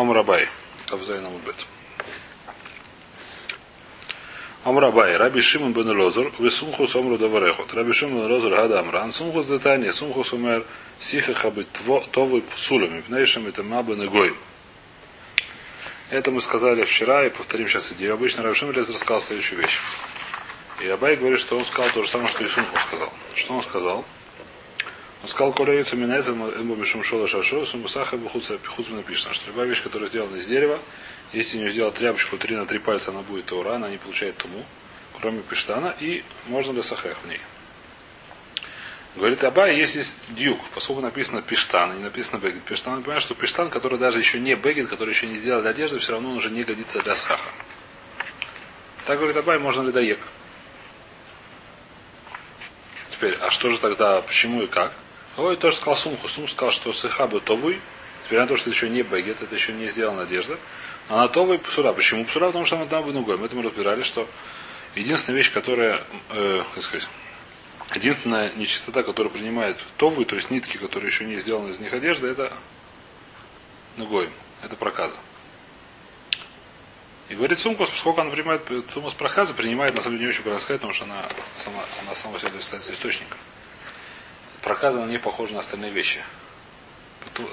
Амрабай. Кавзайн Амубет. Амрабай. Раби Шимон бен Лозер. Весумхус Амру Даварехот. Раби Шимон бен Лозер Гада Амран. Сумхус Детания. Сумхус Умер. Сиха Хабит Товы Псулами. Пнейшим это Маба Негой. Это мы сказали вчера и повторим сейчас идею. Обычно Раби Шимон рассказал следующую вещь. И Абай говорит, что он сказал то же самое, что и Сумхус сказал. Что он сказал? Он сказал, коля яйца минайза эмбо мишум шола шашо, сумбусаха бухуца пихуцу написано, что любая вещь, которая сделана из дерева, если не сделать тряпочку 3 на 3 пальца, она будет таура, она не получает туму, кроме пиштана, и можно для сахех в ней. Говорит Абай, если есть дюк, поскольку написано пиштан, и не написано бегет пиштан, мы понимаем, что пиштан, который даже еще не бегет, который еще не сделал для одежды, все равно он уже не годится для схаха. Так говорит Абай, можно ли доек. Теперь, а что же тогда, почему и как? Ой, тоже сказал Сумху. Сум сказал, что сыха бы товый. Теперь на то, что это еще не бегет, это еще не сделана одежда. А на товый псура. Почему псура? Потому что она там ногой. Мы это мы разбирали, что единственная вещь, которая, э, как сказать, единственная нечистота, которая принимает товый, то есть нитки, которые еще не сделаны из них одежда, это ногой. Это проказа. И говорит Сумкус, поскольку она принимает Сумас проказа, принимает, на самом деле не очень правильно сказать, потому что она сама, она сама себе является источником проказа на ней похожа на остальные вещи.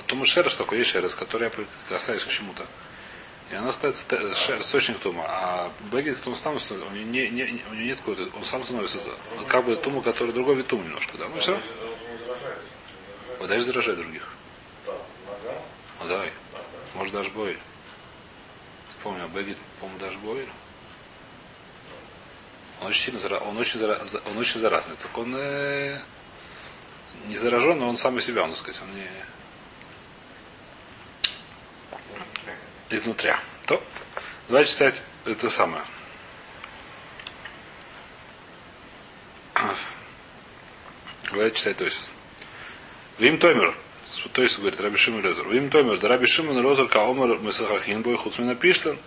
Тума шерес такой есть который я прикасаюсь к чему-то. И она становится источник тума. А бегет, он сам у него, не, не, у него нет какой-то, он сам становится как бы тума, который другой вид тума немножко. Да? Ну все. Вот заражает других. Ну давай. Может даже бойль. Помню, а бегет, по-моему, даже бойль. Он очень сильно он очень, зара... он очень заразный. Так он э не заражен, но он сам из себя, он, так сказать, он не изнутря. То давайте читать это самое. Давайте читать Тойсис. Вим Тоймер. То есть говорит Раби Шимон Лезер. Вим Тоймер. Да Раби Шимон Лезер Каомер Месахахин Бой Хуцмина Пиштан.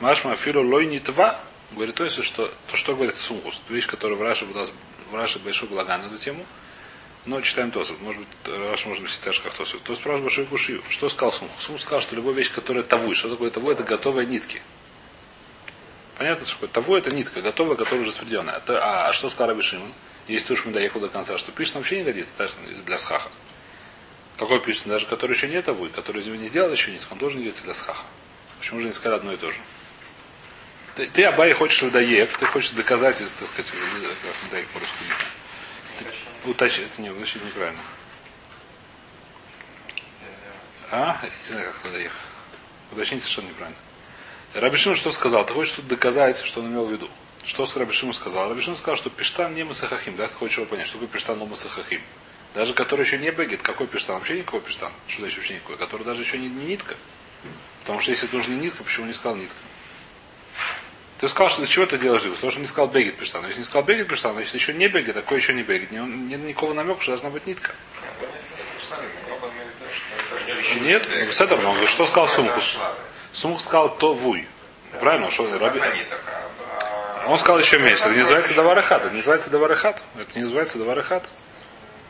Машма Фило Лой не тва. Говорит то есть, что то, что говорит Сумхус. Вещь, которая в Раше, у нас в Раше большой благан эту тему. Но читаем Тосу. Может быть, Раш может быть даже как Тосу. То спрашивает Большой Кушию. Что сказал Сум? Сум сказал, что любая вещь, которая таву. Что такое таву? Это готовые нитки. Понятно, что такое? Таву это нитка, готовая, которая уже распределенная. А, а что сказал Раби Шимон? Если ты уж мы доехал до конца, что пишет вообще не годится, даже для схаха. Какой пишет? Даже который еще не таву, который из него не сделал еще нитку, он тоже не годится для схаха. Почему же не сказали одно и то же? Ты, ты Абай хочешь выдаек, ты хочешь доказать, так сказать, как выдаек по-русски уточнить. Это не уточнить неправильно. А? Не знаю, как надо ехать. Уточнить совершенно неправильно. Рабишим что сказал? Ты хочешь тут доказать, что он имел в виду. Что с Рабишиму сказал? Рабишим сказал, что пиштан не масахахим. Да, ты хочешь его понять, что такое пиштан но масахахим. Даже который еще не бегет, какой пиштан? Вообще никакой пиштан. Что значит вообще никакой? Который даже еще не, не нитка. Потому что если нужна нитка, почему не сказал нитка? Ты сказал, что для чего ты делаешь дивус? Потому что не сказал бегет пиштан. Если не сказал бегет пиштан, значит еще не бегет, такой еще не бегет. Не, нет никакого намека, что должна быть нитка. Нет, с этого много. Что сказал Сумхус? Сумхус сказал то вуй. Правильно? Что Раби... Он сказал еще меньше. Это не называется даварахат. Это не называется даварахат. Это не называется даварахат.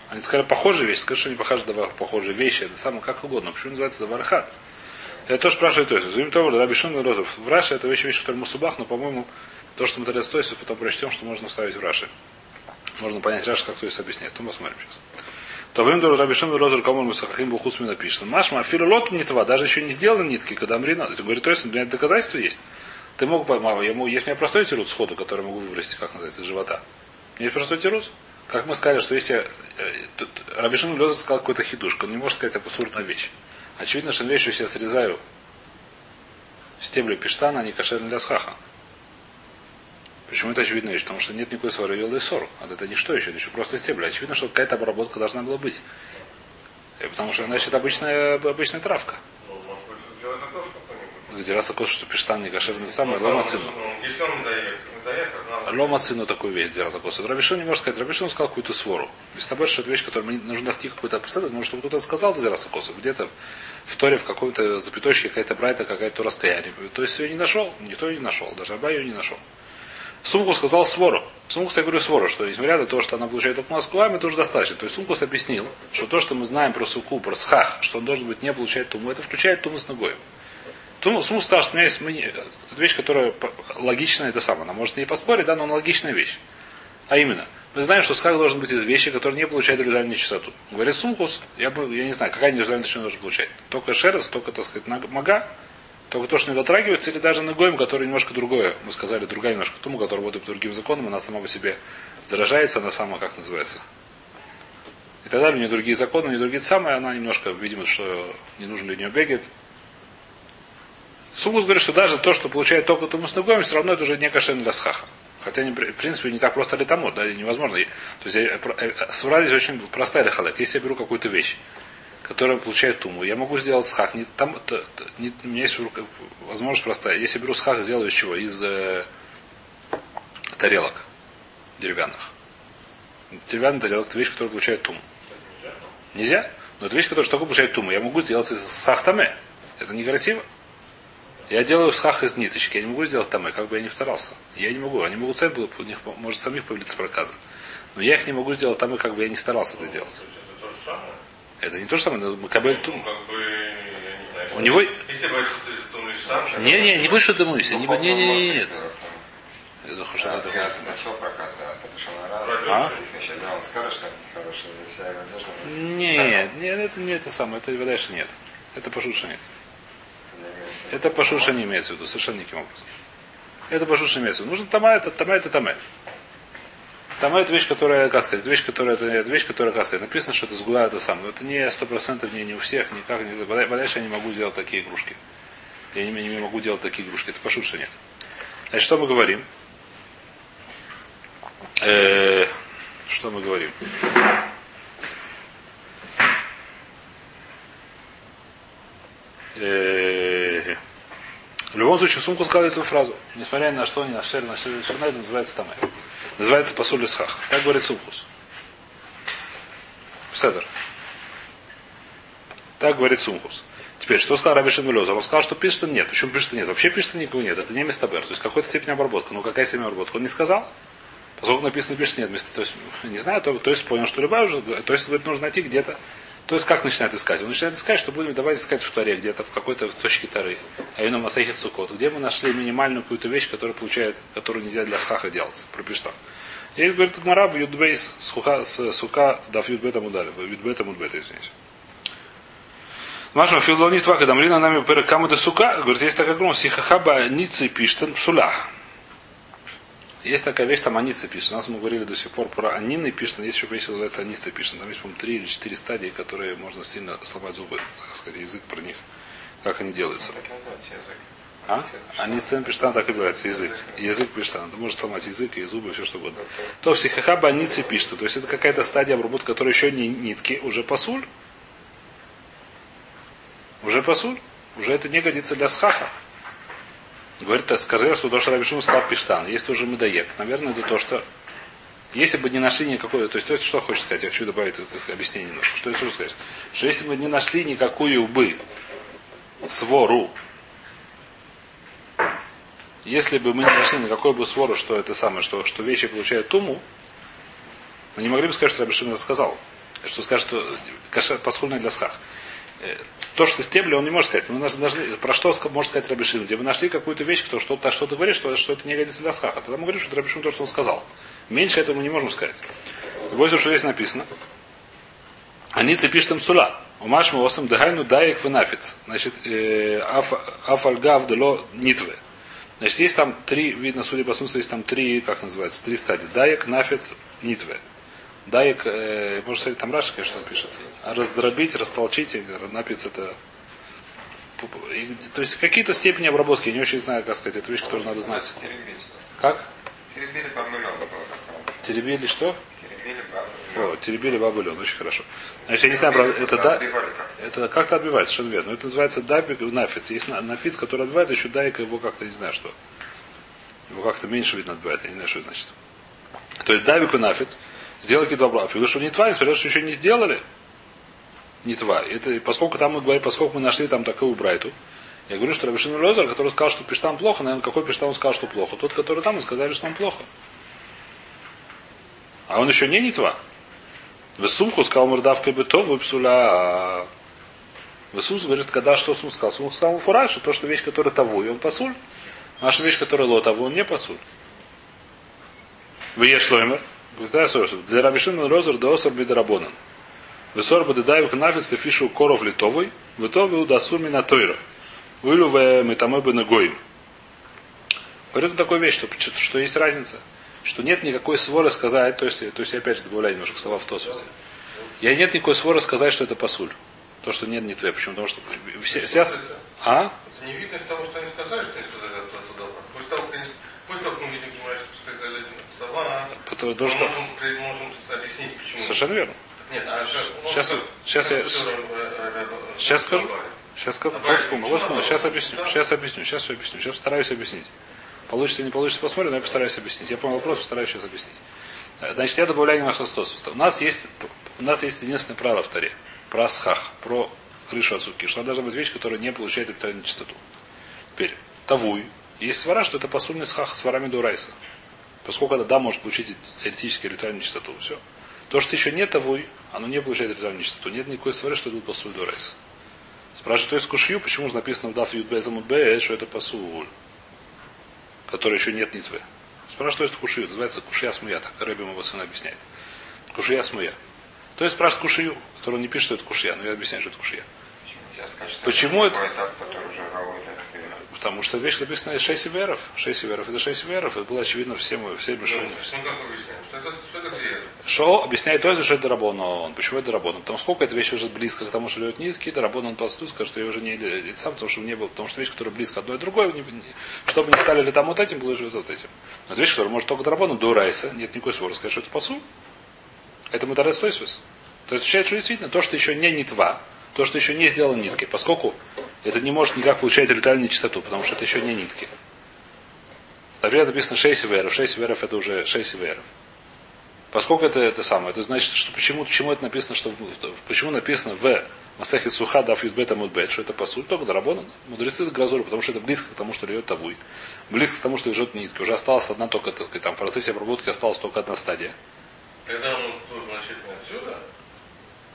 Они сказали похожие вещи. Скажи, что они похожи, похожие вещи. Это самое как угодно. Почему называется даварахат? Это тоже спрашивает то есть. Зум Товар, Раби Шимон Розов. В Раше это вещь, вещь, которая мусубах, но, по-моему, то, что мы тогда то есть, потом прочтем, что можно вставить в Раше. Можно понять Раш, как то есть объясняет. То мы посмотрим сейчас. То время до Раби Шимон Розов, кому мы сахахим бухусми напишет. Машма, афилу лот не това, даже еще не сделаны нитки, когда мрина. Говорит, то есть, у меня доказательства есть. Ты мог бы, мама, ему, есть у меня простой тирус сходу, который могу выбросить, как называется, из живота. Есть простой тирус? Как мы сказали, что если э, Рабишин Леза сказал какой-то хидушка, он не может сказать абсурдную вещь. Очевидно, что вещь, если я срезаю стебли пиштана, они кошерны для схаха. Почему это очевидно вещь? Потому что нет никакой свары и ссор. А это не что еще, это еще просто стебли. Очевидно, что какая-то обработка должна была быть. И потому что иначе это обычная, обычная травка. Где раз такое, что пиштан не кошерный самое, лома сыну. Лома сыну такую вещь, где раз такое. Рабишин не может сказать, Рабишин сказал какую-то свору. Бестабер, что это вещь, которую мне нужно достичь какой-то посадок, потому что кто-то сказал, где раз где-то в Торе в какой-то запяточке какая-то брайта, какая-то раскаяние. То есть ее не нашел, никто ее не нашел, даже Абай ее не нашел. Сумку сказал свору. Сумку я говорю свору, что несмотря на то, что она получает только Москву, это уже достаточно. То есть Сумкус объяснил, что то, что мы знаем про суку, про схах, что он должен быть не получать туму, это включает туму с ногой. Сумус сказал, что у меня есть вещь, которая логичная, это самое. Она может не поспорить, да, но она логичная вещь. А именно, мы знаем, что схак должен быть из вещи, которые не получают индивидуальную чистоту. Говорит Сумхус, я, бы, я не знаю, какая индивидуальная чистота должен получать. Только шерес, только, так сказать, мага, только то, что не дотрагивается, или даже ногоем, который немножко другое. Мы сказали, другая немножко туму, которая будет по другим законам, она сама по себе заражается, она сама, как называется, и далее. У нее другие законы, у другие самые, она немножко, видимо, что не нужно для нее бегает. Сумус говорит, что даже то, что получает только тумус ногоем, все равно это уже не кошерно для схаха. Хотя, в принципе, не так просто летамот, да, невозможно. То есть, э, э, свара здесь очень простая лехалек. Если я беру какую-то вещь, которая получает туму, я могу сделать схах. Не, там, то, то, не, у меня есть возможность простая. Если я беру схах, сделаю из чего? Из э, тарелок деревянных. Деревянный тарелок – это вещь, которая получает туму. Нельзя? Но это вещь, которая только получает туму. Я могу сделать из схах таме. Это некрасиво. Я делаю схах из ниточки, я не могу сделать там, как бы я не старался. Я не могу. Они могут сами, у них может самих появиться проказы. Но я их не могу сделать там, как бы я не старался это делать. Это не то же самое, но Макабель Тум. У него... Не, не, не будешь это мыться. Не, не, не, не, нет. Я думаю, что это а? Нет, нет, это не это самое, это дальше нет. Это пошутка нет. Это пашуша не имеется в виду, совершенно никаким образом. Это пашуша имеется в виду. Нужно тама, это тама, это тама. Тама это вещь, которая, как сказать, вещь, которая, это, это вещь, которая, как сказать, написано, что это сгула, это самое. это не сто процентов, не, не у всех, никак, не, дальше я не могу сделать такие игрушки. Я не, не могу делать такие игрушки. Это пашуша нет. Значит, что мы говорим? Э, что мы говорим? Э, в любом случае, сумку сказал эту фразу. Несмотря ни на что, ни на все, на все, это называется тамай. Называется посуль схах. Так говорит Сумхус. Седер. Так говорит Сумхус. Теперь, что сказал Раби Шимелеза? Он сказал, что пишет нет. Почему пишет нет? Вообще пишет никого нет. Это не местабер. То есть какой-то степень обработка. Ну какая степень обработка? Он не сказал. Поскольку написано пишет нет. То есть, не знаю, то, то есть понял, что любая уже. То есть говорит, нужно найти где-то то есть как начинает искать? Он начинает искать, что будем давать искать в Таре, где-то в какой-то точке Тары, а именно Масахит Сукот, где мы нашли минимальную какую-то вещь, которая получает, которую нельзя для схаха делать. Пропишта. Есть, говорит, Гмара в Юдбейс с, хуха, с сука дав Юдбета Мудали, Юдбета Мудбета, извините. Машма Филони Твака Дамрина нами Перекаму де Сука, говорит, есть такая грома, Сихахаба Ницы Пиштен Псулах. Есть такая вещь, там аницы пишет. У нас мы говорили до сих пор про анины пишет, есть еще вещь, называется анисты пишет. Там есть, по-моему, три или четыре стадии, которые можно сильно сломать зубы, так сказать, язык про них, как они делаются. А? Они цен пиштан так и называется, язык. Язык пиштан. Ты можешь сломать язык и зубы, все что угодно. То психохаба аницы пишет. То есть это какая-то стадия обработки, которая еще не нитки, уже посуль. Уже посуль. Уже это не годится для схаха. Говорит, скажи, что то, что Рабишим сказал Пиштан, есть тоже медоек. Наверное, это то, что если бы не нашли никакой, то есть, то есть что хочешь сказать, я хочу добавить объяснение немножко. Что я хочу сказать? Что если бы не нашли никакую бы свору, если бы мы не нашли никакой бы свору, что это самое, что, что вещи получают туму, мы не могли бы сказать, что Рабишим это сказал. Что скажет, что каша пасхульная для схах. То, что стебли, он не может сказать. Мы должны, про что может сказать Рабишин? Где мы нашли какую-то вещь, кто что-то что говорит, что, что это не годится для схаха. Тогда мы говорим, что Рабишин то, что он сказал. Меньше этого мы не можем сказать. Бойся, что здесь написано. Они цепишь там сула. Умаш мы осам дагайну даек венафиц. Значит, э, афальгав дело нитве. Значит, есть там три, видно, судя по смыслу, есть там три, как называется, три стадии. Даек, нафиц, нитве. Даек, э, можно сказать, там Раша, конечно, пишет. Раздробить, растолчить, напиться это. То есть какие-то степени обработки, я не очень знаю, как сказать, это вещь, которую надо знать. Как? Теребили Теребили что? О, теребили бабу лен, очень хорошо. Значит, я не знаю, правда, это да, это как-то отбивается, что верно. Но это называется дабик нафиц. Есть нафиц, который отбивает, еще дайка его как-то не знаю что. Его как-то меньше видно отбивает, я не знаю, что это значит. То есть дабик нафиц, Какие-то два Потому что не тва, несмотря что еще не сделали. Не тва. Это, поскольку там мы говорим, поскольку мы нашли там такую брайту, я говорю, что Рабишин Лозер, который сказал, что пиштам плохо, наверное, какой пиштам он сказал, что плохо? Тот, который там, мы сказали, что он плохо. А он еще не нитва. В сумку сказал мордавка бы то выпсуля. Высус говорит, когда что Сумх сказал? Сумх сказал фураж, что то, что вещь, которая того, и он пасуль. Наша вещь, которая лотову, он не пасуль. Вы ешь. Для Рабишин Розер до Осар Бидарабонан. Высор Бадыдаев Кнафиц Лефишу Коров Литовый. В итоге удасур на Тойра. Уилу в Метамой Бенегоим. Говорит такую вещь, что, что есть разница. Что нет никакой своры сказать, то есть, то есть я опять же добавляю немножко слова в Тосфоте. Я нет никакой своры сказать, что это пасуль. То, что нет, не твое. Почему? Потому что все, все... А? Не видно из того, что они сказали оттуда. После того, как, после того, как мы видим, что сказали Потому, мы что... можем, можем объяснить, почему. Совершенно верно. Нет, а сейчас, сейчас, сейчас я сейчас скажу. Сейчас скажу. Вот секунду, вот секунду. Сейчас объясню. Сейчас объясню. Сейчас все объясню. Сейчас постараюсь объяснить. Получится, не получится, посмотрим, но я постараюсь объяснить. Я понял вопрос, постараюсь сейчас объяснить. Значит, я добавляю немножко стосов. У нас есть, у нас есть единственное правило в Таре. Про асхах, про крышу от суки. Что должна быть вещь, которая не получает ритуальную чистоту. Теперь, тавуй. Есть свара, что это посульный схах с варами дурайса. Поскольку это да может получить теоретически ритуальную чистоту. Все. То, что еще нет тавуй, оно не получает ритуальную чистоту. Нет никакой свары, что это посуль дурайса. Спрашивают, то есть кушью, почему же написано в даф юдбе замудбе, что это посуль, который еще нет нитвы. Спрашивают, что это кушью, называется кушья смуя, так Рэбби его сын объясняет. Кушья смуя. То есть спрашивают кушью, который не пишет, что это кушья, но я объясняю, что это кушья. Почему это? Потому что вещь написана из шесть веров. Шесть веров это шесть веров. И было очевидно всем, всем решениям. Что объясняет то, что это он. Почему это Рабон? Потому сколько эта вещь уже близко к тому, что лежит низкий, это Рабон он посту, скажет, что я уже не лицам, потому что не было, потому что вещь, которая близко одно и другое, не, не, чтобы не стали ли там вот этим, было же вот этим. Но это вещь, которая может только Рабону до Райса, нет никакой свора сказать, что это посу. Это мы Тарес То есть отвечает, что действительно то, что еще не нитва, то, что еще не сделано ниткой, поскольку это не может никак получать ритуальную чистоту, потому что это еще не нитки. Например, написано 6 веров. 6 веров это уже 6 веров. Поскольку это это самое, это значит, что почему, почему это написано, что почему написано в Масахи Суха Даф Юдбета Мудбет, что это посуль, только Дарабона. Мудрецы с гразуры, потому что это близко к тому, что льет тавуй. Близко к тому, что лежит нитки. Уже осталась одна только, так сказать, там в процессе обработки осталась только одна стадия. Тогда он должен начать отсюда.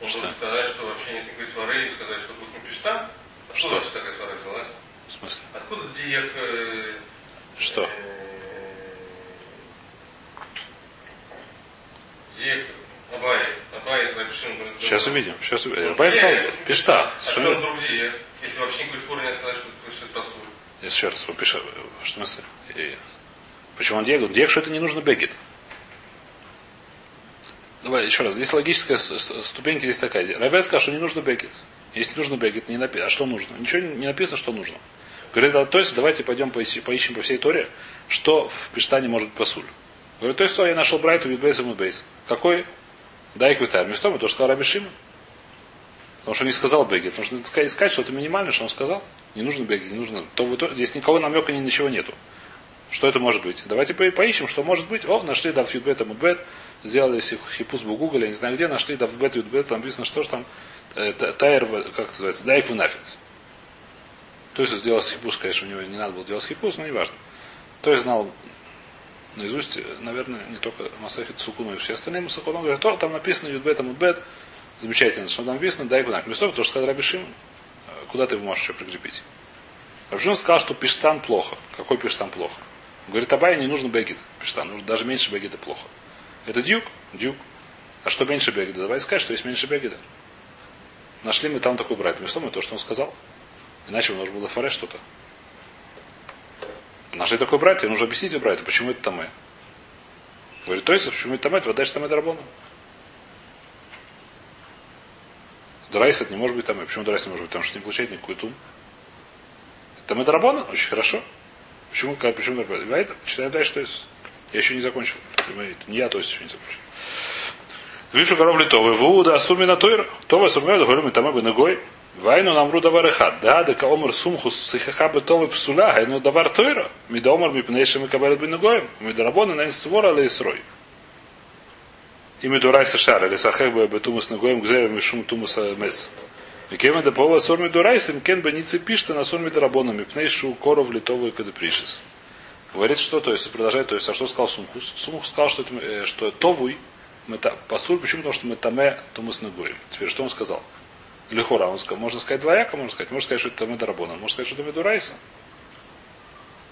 Он что? должен сказать, что вообще нет никакой свары, и сказать, что пусть не пишта. Что? Откуда такая свара взялась? В смысле? Откуда диек... Э, что? Э, диек Абай. Абай запишем. Сейчас увидим. Сейчас увидим. Абай сказал, пишта. А что он друг диек? Если вообще никакой спор не сказать, что это посуд. Еще раз, пишет, что смысле? Почему он диек? Диек, что это не нужно бегет. Давай еще раз. Здесь логическая ступенька здесь такая. Рабель сказал, что не нужно бегет. Если нужно бегет, не написано. А что нужно? Ничего не написано, что нужно. Говорит, а, то есть давайте пойдем поищем, по всей Торе, что в Пештане может быть посуль. Говорит, то есть я нашел Брайту Витбейс и Мудбейс. Какой? Дай квитар. Местом то, что сказал Раби Шимон. Потому что не сказал бегет. Нужно сказать что-то минимальное, что он сказал. Не нужно бегет, не нужно. То, то, здесь никого намека ни ничего нету. Что это может быть? Давайте поищем, что может быть. О, нашли Дав Юдбет Мудбет. Сделали хипус Google, я не знаю где, нашли Дав Юдбет и Мудбет. Там написано, что же там Тайр, как называется, Дайк Вунафиц. То есть сделал хипус, конечно, у него не надо было делать хипус, но не важно. То есть знал наизусть, наверное, не только Масахит Цуку, но и все остальные Масахот. Он говорит, то там написано Юдбет, Амудбет, замечательно, что там написано, дай кунак. Вместо того, что сказал Рабишим, э, куда ты можешь еще прикрепить? Рабишим сказал, что пиштан плохо. Какой пиштан плохо? Говорит, Абай не нужно бегит. Пиштан, нужно даже меньше бегита плохо. Это дюк? Дюк. А что меньше бегита? Давай сказать, что есть меньше бегита. Нашли мы там такой брать. Что мы то, что он сказал. Иначе нужно было фареш что-то. Нашли такой брать, нужно объяснить брать, почему это там Говорит, то есть, почему это тамэ, вода что тамэ драбона. Драйс это не может быть тамэ. Почему драйс не может быть? Потому что не получает никакой тум. Тамэ драбона? Очень хорошо. Почему, почему драбона? Читаем дальше, то есть. Я еще не закончил. Не я, то есть еще не закончил. Вишу коров литовый, вуда асумина тойр, това сумею, говорим, там бы ногой. Вайну нам ру давар эхад. Да, дека омр сумхус сихаха бетовы псуля, хайну давар тойра. Ми да омр мипнейшим и кабалет бы ногой. Ми да рабона на инствор, але и ми дурай сашар, или сахех бы бетумус ногоем, шум тумус мес. И кемен да пова сор ми дурай, сим кен бы не цепишься на сор ми драбона, мипнейшу коров литовый когда пришес. Говорит, что, то есть, продолжает, то есть, а что сказал Сумхус? Сумхус сказал, что, это, что Товуй, посуль, почему? Потому что мы таме, то мы с ногой. Теперь что он сказал? Лихура, он сказал, можно сказать двояко, можно сказать, можно сказать, что это Тамеда Рабона, можно сказать, что это Медурайса.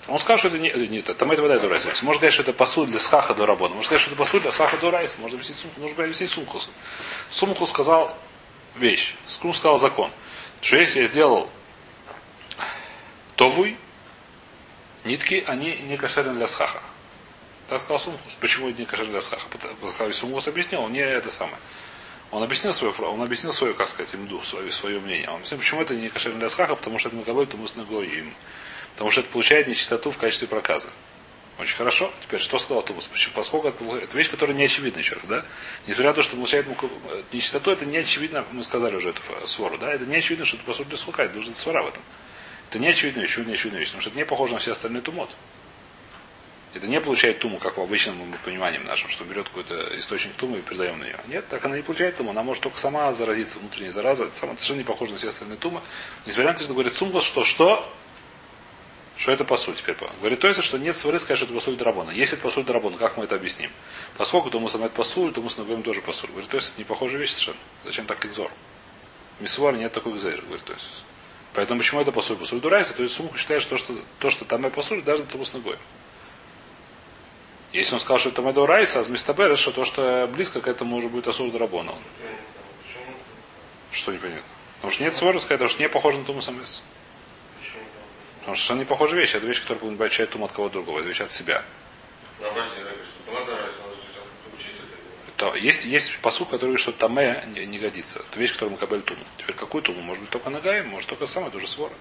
Он сказал, что это не, не это, Тамеда Вода Дурайса. Можно сказать, что это посуд для Схаха до Рабона. Можно сказать, что это посуд для Схаха Дурайса. Можно объяснить Сумху. Нужно объяснить Сумхусу. Сумху сказал вещь. Скум сказал закон. Что если я сделал товуй, нитки, они не кошерны для Схаха. Так сказал Сумхус. Почему не кошерны для Схаха? Потому Сумхус объяснил, он не это самое. Он объяснил свою, он объяснил свою, как сказать, имду, свое, свое мнение. Он объяснил, почему это не кошерно для схаха, потому что это мегабой, то мы с им. Потому что это получает нечистоту в качестве проказа. Очень хорошо. Теперь, что сказал Тубус? Поскольку это, это вещь, которая не очевидна еще раз, да? Несмотря на то, что получает нечистоту, это не очевидно, мы сказали уже эту свору, да? Это не очевидно, что это по сути слухает, нужно свора в этом. Это не очевидная вещь, не очевидная вещь, потому что это не похоже на все остальные тумот. Это не получает туму, как в обычном понимании нашем, что берет какой-то источник тумы и передаем на нее. Нет, так она не получает туму. Она может только сама заразиться внутренней заразой. Это совершенно не похоже на все остальные тумы. Несмотря на то, что говорит сумгос, что что? Что это посуль теперь? Говорит, то есть, что нет свары, скажет, что это посуль драбона. Если это посуль драбона, как мы это объясним? Поскольку то мы самое посуль, то мы тоже посуль. Говорит, то есть, это не похожая вещь совершенно. Зачем так экзор? Мисвар нет такой экзор. Говорит, то есть. Поэтому почему это посуль? Посуль дурайся, то есть сумку считает, что, что то, что там и посуль, даже тому с ногой. Если он сказал, что это Медо Райса, а Мистабер, что то, что близко к этому уже будет Асур Драбона. Что непонятно? Потому что нет свора сказать, потому что не похоже на Туму Самес. Потому что не похожая вещь. Это вещь, которая получает Тум от кого другого. Это вещь от себя. То, есть, есть посуд, который говорит, что таме не, не годится. Это вещь, которую мы кабель туму. Теперь какую туму? Может быть, только нагаем, может, только самое, тоже свора.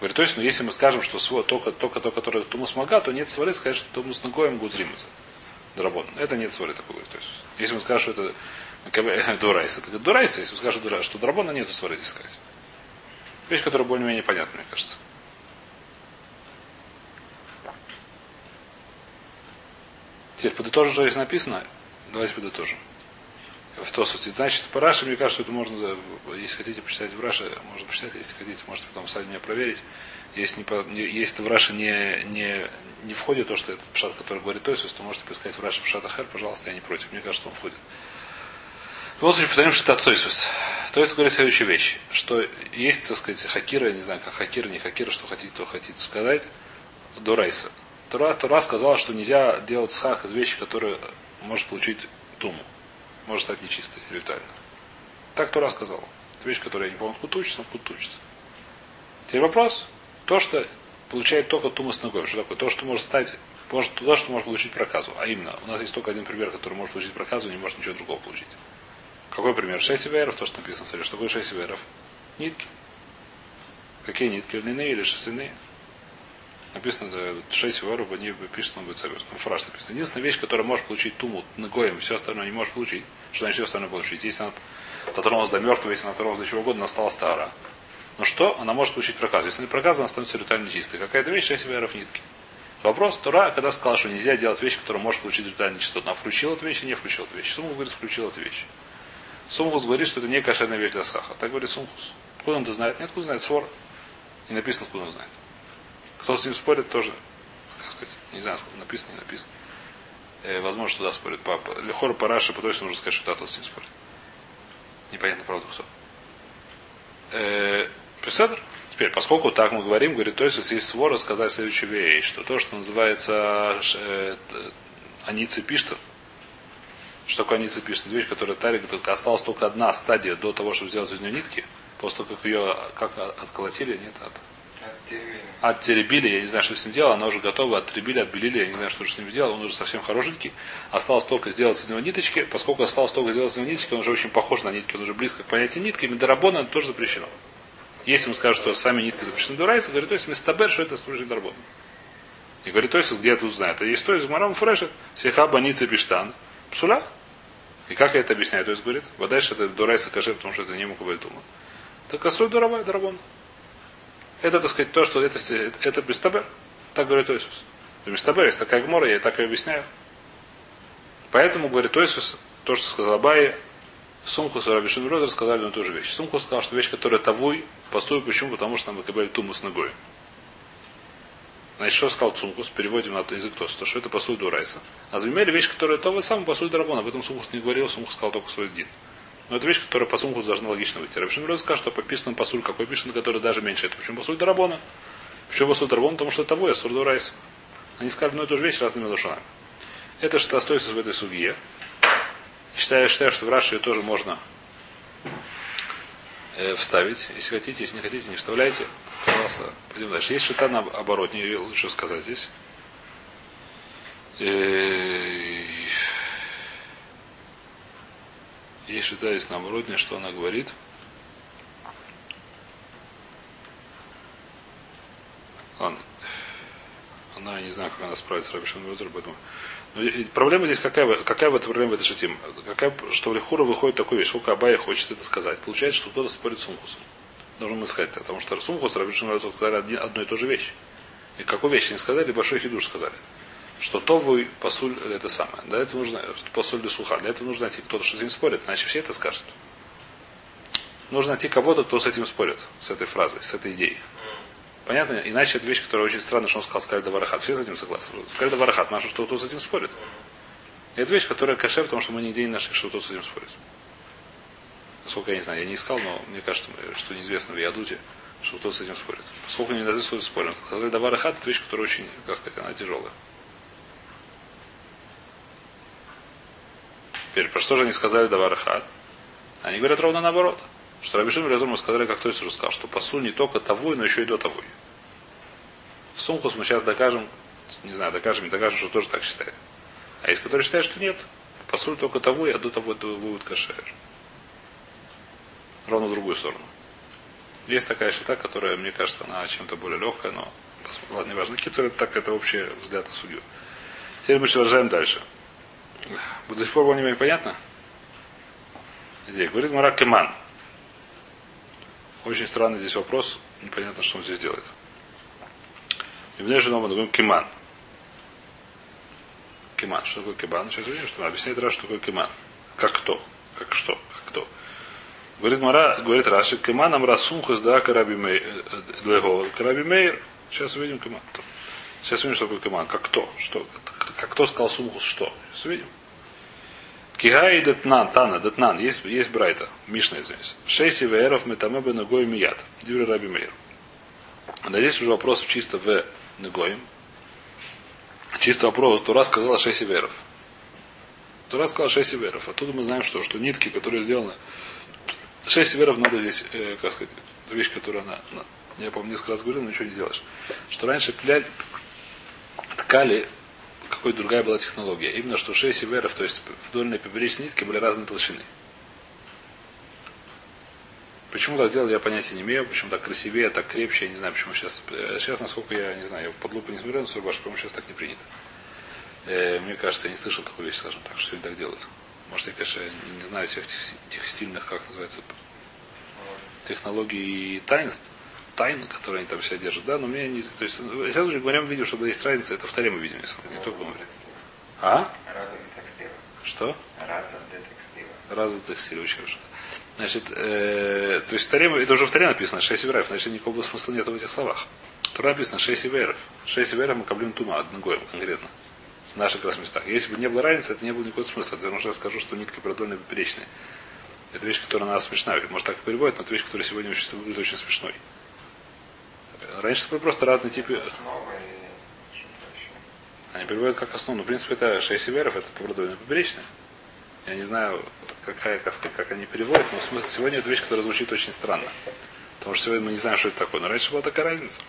Говорит, то есть, ну, если мы скажем, что свой, только, только то, которое тумус мага, то нет свары, сказать, что тумус ногоем гудримуца. Дорабон. Это нет свары такой. То есть, если мы скажем, что это дурайс, это дурайс, если мы скажем, что драбона нет свары здесь сказать. Вещь, которая более-менее понятна, мне кажется. Теперь подытожим, что здесь написано. Давайте подытожим. В Тосуте. Значит, по Раше, мне кажется, это можно, если хотите почитать в Раше, можно почитать, если хотите, можете потом сайте меня проверить. Если, не, если в Раше не, не, не входит то, что этот пшат, который говорит Тойсус, то можете поискать в Раше пшат Ахер, пожалуйста, я не против. Мне кажется, он входит. В любом случае, повторим, что это Тойсус. Тойсус говорит следующую вещь, что есть, так сказать, хакира, не знаю, как хакира, не хакира, что хотите, то хотите сказать, до Райса. Тура, Тура сказала, что нельзя делать схах из вещи, которые может получить туму. Может стать нечистой, ритуально. Так Тура сказала. Это вещь, которая, я не помню, откуда учится, откуда учится. Теперь вопрос. То, что получает только тума с ногой. Что такое? То, что может стать может, то, что может получить проказу. А именно, у нас есть только один пример, который может получить проказу, не может ничего другого получить. Какой пример? Шесть веров, то, что написано в Что такое шесть веров? Нитки. Какие нитки? Льняные или шерстяные? Написано, шесть воров, они пишут, он будет собер. Там фраж написано. Единственная вещь, которая может получить туму ногоем, все остальное не может получить. Что значит все остальное получить? Если она дотронулась до мертвого, если она дотронулась до чего угодно, она стала стара. Но что? Она может получить проказ. Если не проказ, она становится ритуально чистой. Какая-то вещь, шесть веров нитки. Вопрос, Тура, когда сказал, что нельзя делать вещь, которая может получить ритуальную чистоту, она включила эту вещь и не включила эту вещь. Сумхус говорит, включил эту вещь. Сумхус говорит, что это не кошерная вещь для схаха. Так говорит Сумхус. Откуда он это знает? Нет, откуда знает свор. Не написано, откуда он знает. Кто с ним спорит, тоже, как сказать, не знаю, сколько написано, не написано. Э, возможно, что да, спорит. Папа. Лехор Параши, потому что нужно сказать, что да, тот с ним спорит. Непонятно, правда, кто. Э, Преседр? Теперь, поскольку так мы говорим, говорит, то есть есть свора сказать следующую вещь, что то, что называется э, аницы пишта, что такое аницы пишта, вещь, которая тарик, осталась только одна стадия до того, чтобы сделать из нее нитки, после того, как ее как отколотили, нет, от, Оттеребили, я не знаю, что с ним делал, она уже готова, оттеребили, отбелили, я не знаю, что же с ним делал, он уже совсем хорошенький. Осталось только сделать из него ниточки, поскольку осталось только сделать из него ниточки, он уже очень похож на нитки, он уже близко к понятию нитки, медорабона тоже запрещено. Если мы скажем, что сами нитки запрещены дурайцы, говорит, то есть мистабер, что это служит дарбон. И говорит, то есть где это узнает. А есть то есть Марам Фреша, Сеха Баница Пиштан, Псуля. И как я это объясняю? То есть говорит, вот дальше это дурайса кашер, потому что это не мукабальтума. Так асуль дарабон. Это, так сказать, то, что это, это Бестабер. Так говорит Иисус. Бестабер, есть такая гмора, я так и объясняю. Поэтому, говорит Иисус, то, что сказал Абай, Сумхус и Раби Шимродер сказали и ту же вещь. Сумхус сказал, что вещь, которая тавуй, поступит почему? Потому что нам выкабали туму с ногой. Значит, что сказал Сумхус? Переводим на язык то, что это посуд Урайса. А замели вещь, которая то вы сам посуд Драбона. Об этом Сумхус не говорил, Сумхус сказал только свой дин. Но это вещь, которая по сумку должна логично выйти. Рабшин Роз скажет, что по писанному посуль, какой писан, который даже меньше. Это почему посуль Дарабона? Почему посуль Дарабона? Потому что это того, сурду райс. Они сказали и ту же вещь разными душами. Это что остается в этой суге. Считаю, считаю, что в Раши тоже можно э, вставить. Если хотите, если не хотите, не вставляйте. Пожалуйста, пойдем дальше. Есть шита на оборотне, лучше сказать здесь. Э, есть шита есть наоборот, что она говорит. Ладно. Она, я не знаю, как она справится с Рабишем Везер, поэтому... Но проблема здесь какая, какая в этой проблема в этой шатим? Какая, что в Лихура выходит такой вещь, сколько Абая хочет это сказать. Получается, что кто-то спорит с Сумхусом. Должен мы сказать, потому что Сумхус и Рабишем Везер сказали одну и ту же вещь. И какую вещь они сказали, большой хидуш сказали что то вы посуль это самое. Для этого нужно посуль для суха. Для этого нужно найти кто-то, что с этим спорит, иначе все это скажут. Нужно найти кого-то, кто с этим спорит, с этой фразой, с этой идеей. Понятно? Иначе это вещь, которая очень странно, что он сказал Скальда Варахат. Все с этим согласны. Скальда Варахат, Маша, что кто с этим спорит. И это вещь, которая кашер, потому что мы нигде не нашли, что кто с этим спорит. Насколько я не знаю, я не искал, но мне кажется, что неизвестно в Ядуте, что кто с этим спорит. Сколько не дозы спорим. Сказали Даварахат, это вещь, которая очень, как сказать, она тяжелая. Теперь, про что же они сказали Даварахат? Они говорят ровно наоборот. Что Рабишин Резон сказали, как то есть уже сказал, что посу не только того, но еще и до того. В Сумхус мы сейчас докажем, не знаю, докажем, не докажем, что тоже так считает. А есть, которые считают, что нет. Посуль только того, а до того это будет кашер. Ровно в другую сторону. Есть такая счета, которая, мне кажется, она чем-то более легкая, но ладно, не важно. Китер, так это общий взгляд на судью. Теперь мы продолжаем дальше. До сих пор более-менее понятно? Здесь говорит Марак Кеман. Очень странный здесь вопрос. Непонятно, что он здесь делает. И в же мы говорим Кеман. Кеман. Что такое Кеман? Сейчас увидим, что объясняет раз, что такое Кеман. Как кто? Как что? Как кто? Говорит Мара, говорит Раши, Кеман Амра Сумхас да Караби Мейр. Э, Караби Мейр. Сейчас увидим Кеман. Сейчас увидим, что такое Кеман. Как кто? Что? Как кто сказал Сумхус что? Сейчас увидим. Кигай детнан, тана, детнан, есть, есть брайта, Мишна, извиняюсь. Шейси вееров метамебе ногой мият. Дюри раби мейр. Но здесь уже вопрос чисто в негоим. Чисто вопрос, Тура сказала шейси вееров. Тура сказала шейси вееров. Оттуда мы знаем, что, что нитки, которые сделаны. Шесть веров надо здесь, э, как сказать, вещь, которая она, я помню, несколько раз говорил, но ничего не сделаешь. Что раньше пляли, ткали какой другая была технология. Именно что 6 северов, то есть вдольные поперечные нитки были разной толщины. Почему так делали, я понятия не имею. Почему так красивее, так крепче, я не знаю, почему сейчас. Э, сейчас, насколько я не знаю, я под лупу не смотрел на свой баш, по-моему, сейчас так не принято. Э, мне кажется, я не слышал такую вещь, скажем так, что они так делают. Может, я, конечно, не, знаю всех тех стильных, как называется, технологий и таинств, тайн, которые они там все держат, да, но мне не... То есть, ну, если мы говорим, видим, что есть разница, это в таре мы видим, если не только говорит. А? Что? Раза текстиль, очень хорошо. Значит, э, то есть в таре, это уже в таре написано 6 веров, значит никакого смысла нет в этих словах. Тура написано 6 веров. 6 веров мы каблим тума, одногоем конкретно. В наших как раз местах. Если бы не было разницы, это не было никакого смысла. Что я скажу, что нитки продольные поперечные. Это вещь, которая на нас смешная. Может так и переводит, но это вещь, которая сегодня выглядит очень смешной. Раньше были просто разные типы. Они переводят как основу. Но, в принципе, это 6 северов, это продольно поперечное. Я не знаю, какая, как, как они переводят, но в смысле сегодня это вещь, которая звучит очень странно. Потому что сегодня мы не знаем, что это такое. Но раньше была такая разница.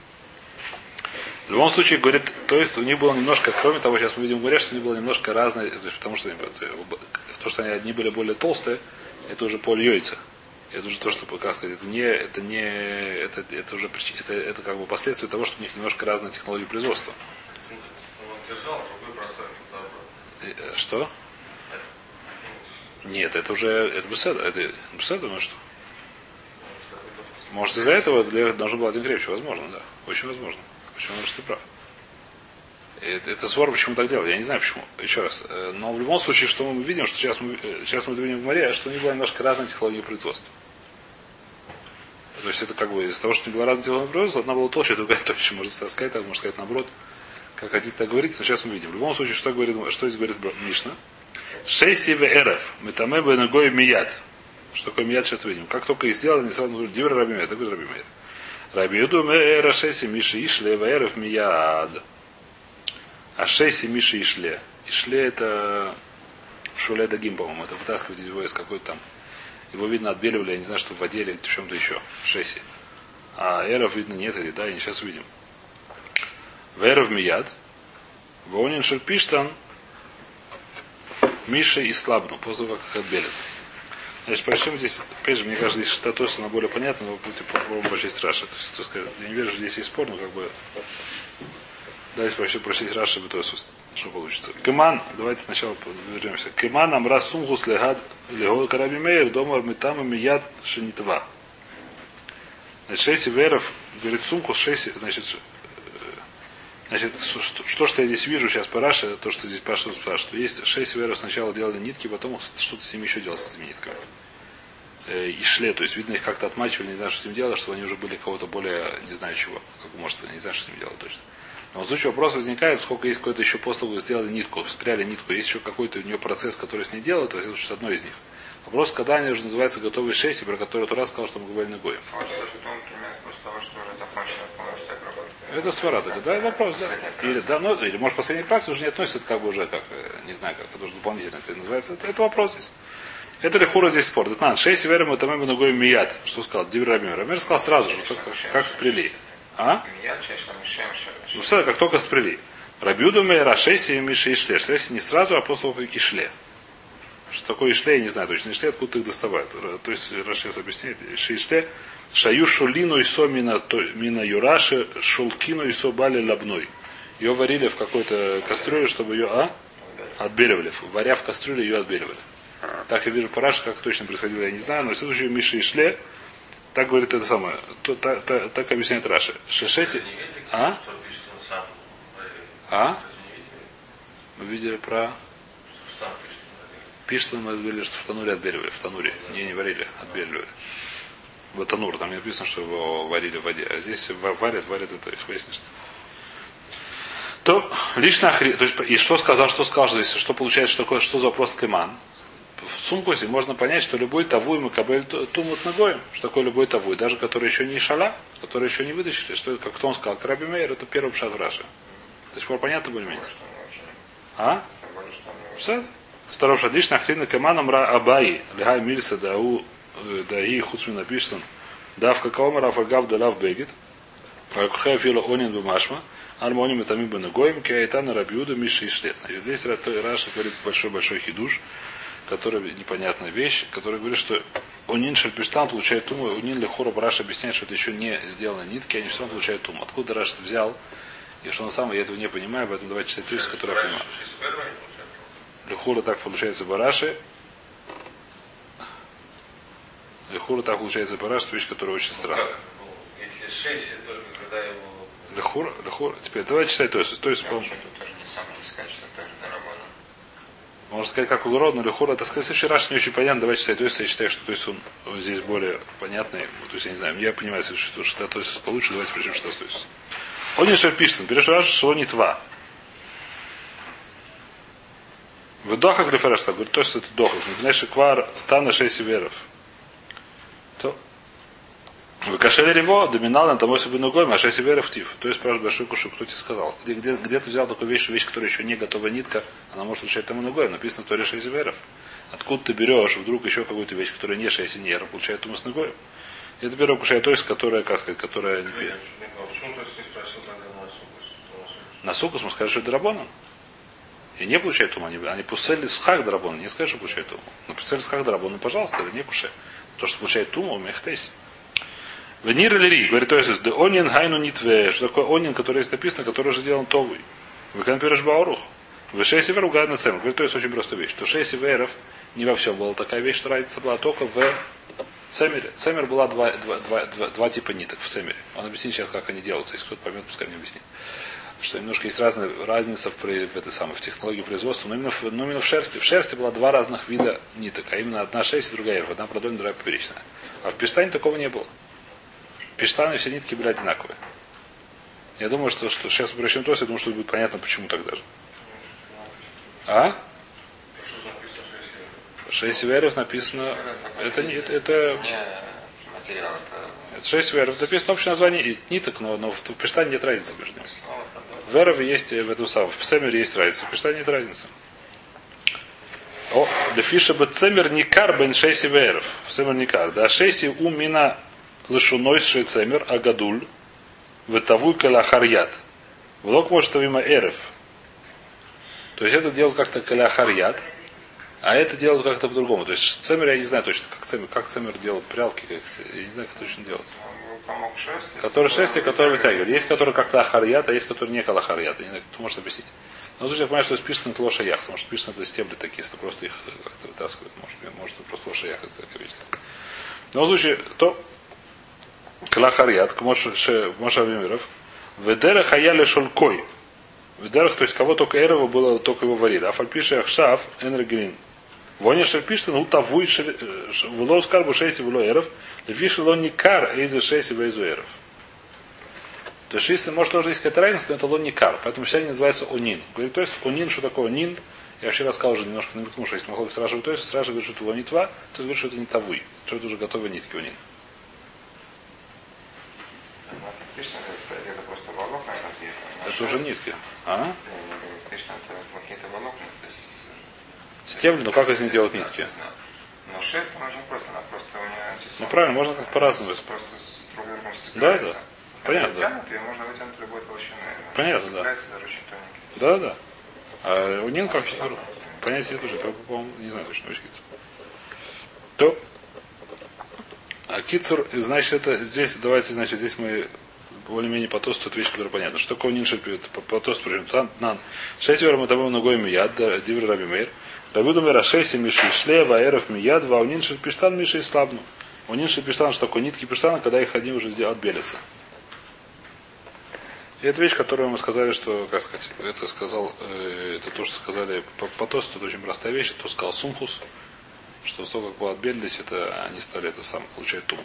В любом случае, говорит, то есть у них было немножко, кроме того, сейчас мы видим, говорят, что у них было немножко разное, то есть, потому что то, что они одни были более толстые, это уже поле яйца. Это уже то, что, как сказать, это не, это не, это, это уже это, это как бы последствия того, что у них немножко разная технология производства. Э, что? Нет, это уже, это беседа, это беседа, ну что? Может из-за этого для должен был один крепче, возможно, да. Очень возможно. Почему может ты прав. Это, это свор, почему так делал. Я не знаю почему. Еще раз. Э, но в любом случае, что мы видим, что сейчас мы, э, сейчас мы видим в море, что у них была немножко разная технология производства. То есть это как бы из-за того, что не было разных технологий производства, одна была толще, другая тоньше. Можно сказать так, можно сказать наоборот. Как хотите так говорить, но сейчас мы видим. В любом случае, что, говорит, что здесь говорит Мишна? Шейси в эров. Метаме бы ногой мият. Что такое мияд, сейчас видим. Как только и сделали, они сразу говорят, дивер раби мейр, такой раби мейр. Раби Юду мэра шеси миши ишле ваэров мияд. А шеси миши ишле. Ишле это шуле дагим, по-моему. Это вытаскивать его из какой-то там. Его видно отбеливали, я не знаю, что в воде или в чем-то еще. Шеси. А эров видно нет, или да, и сейчас увидим. Вэров мияд. Вонин шерпиштан Миша и слабну, после того, как отбелят. Значит, прочтем здесь, опять же, мне кажется, здесь статус она более понятна, но будет попробуем прочесть Раши. То есть, то сказать, я не верю, что здесь есть спор, но как бы давайте прочтем прочесть Раши, то что получится. Кеман, давайте сначала вернемся. Кеман амра сумгус легад лего караби мейер дома армитама мияд шинитва. Значит, шесть веров, говорит сумкус, шесть, значит, Значит, что, что я здесь вижу сейчас по Раше, то, что здесь Паша спрашивает, что есть шесть веров сначала делали нитки, потом что-то с ними еще делать с этими нитками. Э, и шле, то есть, видно, их как-то отмачивали, не знаю, что с ним делать, чтобы они уже были кого-то более, не знаю чего, как может, не знаю, что с ним делать точно. Но в случае вопрос возникает, сколько есть какой-то еще после того, сделали нитку, спряли нитку, есть еще какой-то у нее процесс, который с ней делают, то есть это одно из них. Вопрос, когда они уже называются готовые шесть, про которые Тура сказал, что мы говорили на Гоем. Это свара тогда, да, вопрос, да. Или, да, ну, или может последний праздник уже не относится как бы уже как, э, не знаю, как это уже дополнительно это называется. Это, это вопрос здесь. Это ли хура здесь спор. Это надо. Шесть верим, это мы ногой мият. Что сказал? Дивер Рамир. Рамир сказал сразу же, как, как спрели. А? Ну, все, как только спрели. Рабиуду мейра шесть и миши и шле. Шле не сразу, а после того, как и шле. Что такое ишле, я не знаю точно. Ишле, откуда их доставают. То есть, Рашес объясняет. Ишле, Шаю шулину и со мина, мина юраши, шулкину и со бали лабной. Ее варили в какой-то кастрюле, чтобы ее а? отбеливали. Варя в кастрюле, ее отбеливали. Так я вижу параш, как точно происходило, я не знаю, но в случае Миши и Шле, так говорит это самое. То, та, та, так объясняет Раша. Шешети. А? А? Мы видели про... Пишется, мы видели, что в Тануре отбеливали. В Тануре. Не, не варили, отбеливали в танур, там не написано, что его варили в воде, а здесь варят, варят это их выяснишь. То лично то есть, и что сказал, что сказал здесь, что получается, что такое, что за вопрос кеман. В сумкусе можно понять, что любой тавуй мы кабель тумут ногой, что такое любой тавуй, даже который еще не шала, который еще не вытащили, что как кто он сказал, Краби Мейер, это первый пшат в Раше. До сих пор понятно более-менее? А? Все? Второй пшат. Лично ахтина кеманом ра абаи, легай мильса дау да и хуцмин написан, дав какого раф агав да лав бегет, фаркухая фила онин бумашма, альмоним это ми бенегоим, киайтана рабиуда миши и шлет. Значит, здесь Раша говорит большой-большой хидуш, который непонятная вещь, который говорит, что Унин Шельпиштан получает туму, Унин Лехора Раша объясняет, что это еще не сделано нитки, они все равно получают туму. Откуда Раша взял? И что он сам, я этого не понимаю, поэтому давайте читать то, который я понимаю. Лехура так получается Бараши, Лехура так получается параш, что вещь, которая очень странная. Если 6, только когда его... Лехура, лехура. Теперь давай читать то есть. То есть, по можно сказать, как угодно, но лехура, это сказать, раз не очень понятно, давайте читать. То есть я считаю, что то есть он здесь более понятный. То есть я не знаю, я понимаю, что, что, что то есть получше, давайте причем что то есть. Он не шерпишет, берешь раз, что не тва. В дохах лефераш, говорит, то есть это дохах. Знаешь, квар, там на шесть северов. В кашеле его доминал на тому себе ногой, а шесть себе рафтив. То есть спрашивает большой кушу, кто тебе сказал? Где, где, где ты взял такую вещь, вещь, которая еще не готова нитка, она может получать тому ногой. Написано в Торе шесть веров. Откуда ты берешь вдруг еще какую-то вещь, которая не шесть нейра, получает тому с ногой? Это первое кушает то есть, которая, как сказать, которая не пьет. На сукус мы скажем, что это драбоном. И не получает туму. Они, они пустили с хак драбона, не скажешь, что получает туму. Но пустили с хак драбона, пожалуйста, это не кушай. То, что получает туму, мехтейс. Венир лири, говорит, то есть, онин хайну нитве, что такое онин, который есть написано, который уже сделан товый. Вы kan пираш баурух. В шесть северов угадать на цену. Говорит, то есть очень простая вещь. То шесть северов не во всем была такая вещь, что разница была только в цемере. Цемер была два, два, два, два, два типа ниток в цемере. Он объяснит сейчас, как они делаются. Если кто-то поймет, пускай мне объяснит. Что немножко есть разная разница в, в, этой самой, в технологии производства, но именно, в, но именно в шерсти. В шерсти была два разных вида ниток, а именно одна шесть и другая Одна продольная, другая поперечная. А в пештане такого не было. Пештаны все нитки были одинаковые. Я думаю, что, что сейчас обращаем то, я думаю, что будет понятно, почему так даже. А? Шесть веров написано. Это не это, это, материал, это веров. Написано общее название ниток, но, но в Пештане нет разницы между ними. В Верове есть э, в этом самом. В Цемере есть разница. В Пештане нет разницы. О, Лефиша бы Цемер Никар бен Шейси Веров. В Цемер Никар. Да Шейси у мина лишуной шей Цемер Агадуль. Ветавуй калахарьят. Влог может мимо Эрев. То есть это делают как-то калахарьят. А это делают как-то по-другому. То есть цемер, я не знаю точно, как цемер, как цемер делают прялки, как, я не знаю, как точно делается. Помог шерсти. Который шерсти, который вытягивали. Есть которые как-то ахарьят, а есть которые не калахарьят. Я не знаю, кто может объяснить. Но слушай, я понимаю, что списано это лошаях, потому что списано это стебли такие, если просто их как-то вытаскивают, может, может просто лошаях это такая вещь. Но в случае, то калахарьят, Моша Авимиров, Ведера хаяли шулькой. Ведерах, то есть кого только Эрева было, только его варили. А фальпиши Ахшав, Энергрин. Воня шерпишта, ну тавуй вло скарбу шейси вло эров, лефиши ло никар эйзе шейси вейзу эров. То есть, если может тоже есть какая-то разница, то это ло никар. Поэтому вся называется онин. Говорит, то есть онин, что такое онин? Я вообще рассказал уже немножко намекнул, что если ходим сразу, то есть сразу говорит, что это ло не тва, то есть говорит, что это не тавуй, что это уже готовые нитки онин. Кришна, это но уже нитки. А? Я не говорю, Кришна, это какие-то волокна. То есть, Стебли, ну как из них делать нитки? Но шерсть, она очень просто, она просто у нее. Ну правильно, можно как по-разному Просто с друг другом Да, да. Понятно. Вытянут, ее можно вытянуть любой толщины. Понятно, да. Да, да. А у Нин как понятие тоже, по- по-моему, не знаю точно, очень То а кицур, значит, это здесь, давайте, значит, здесь мы более-менее по тосту это вещь, которая понятна. Что такое нинши по, по тосту? Тан, нан. Шесть вером это был ногой мияд, да, дивр раби мейр. А шесть миши шле, ваэров мияд, ва у нинши пиштан миши слабну. У нинши пиштан, что такое нитки пиштана, когда их одни уже отбелятся. И это вещь, которую мы сказали, что, как сказать, это сказал, э, это то, что сказали по, по тосту, это очень простая вещь, то сказал Сумхус, что с того, как отбелились, это они стали это сам получать тум.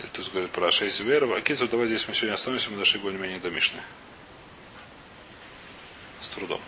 И то есть говорит про шесть веров. А киту, давай здесь мы сегодня остановимся, мы дошли более-менее до Мишны. С трудом.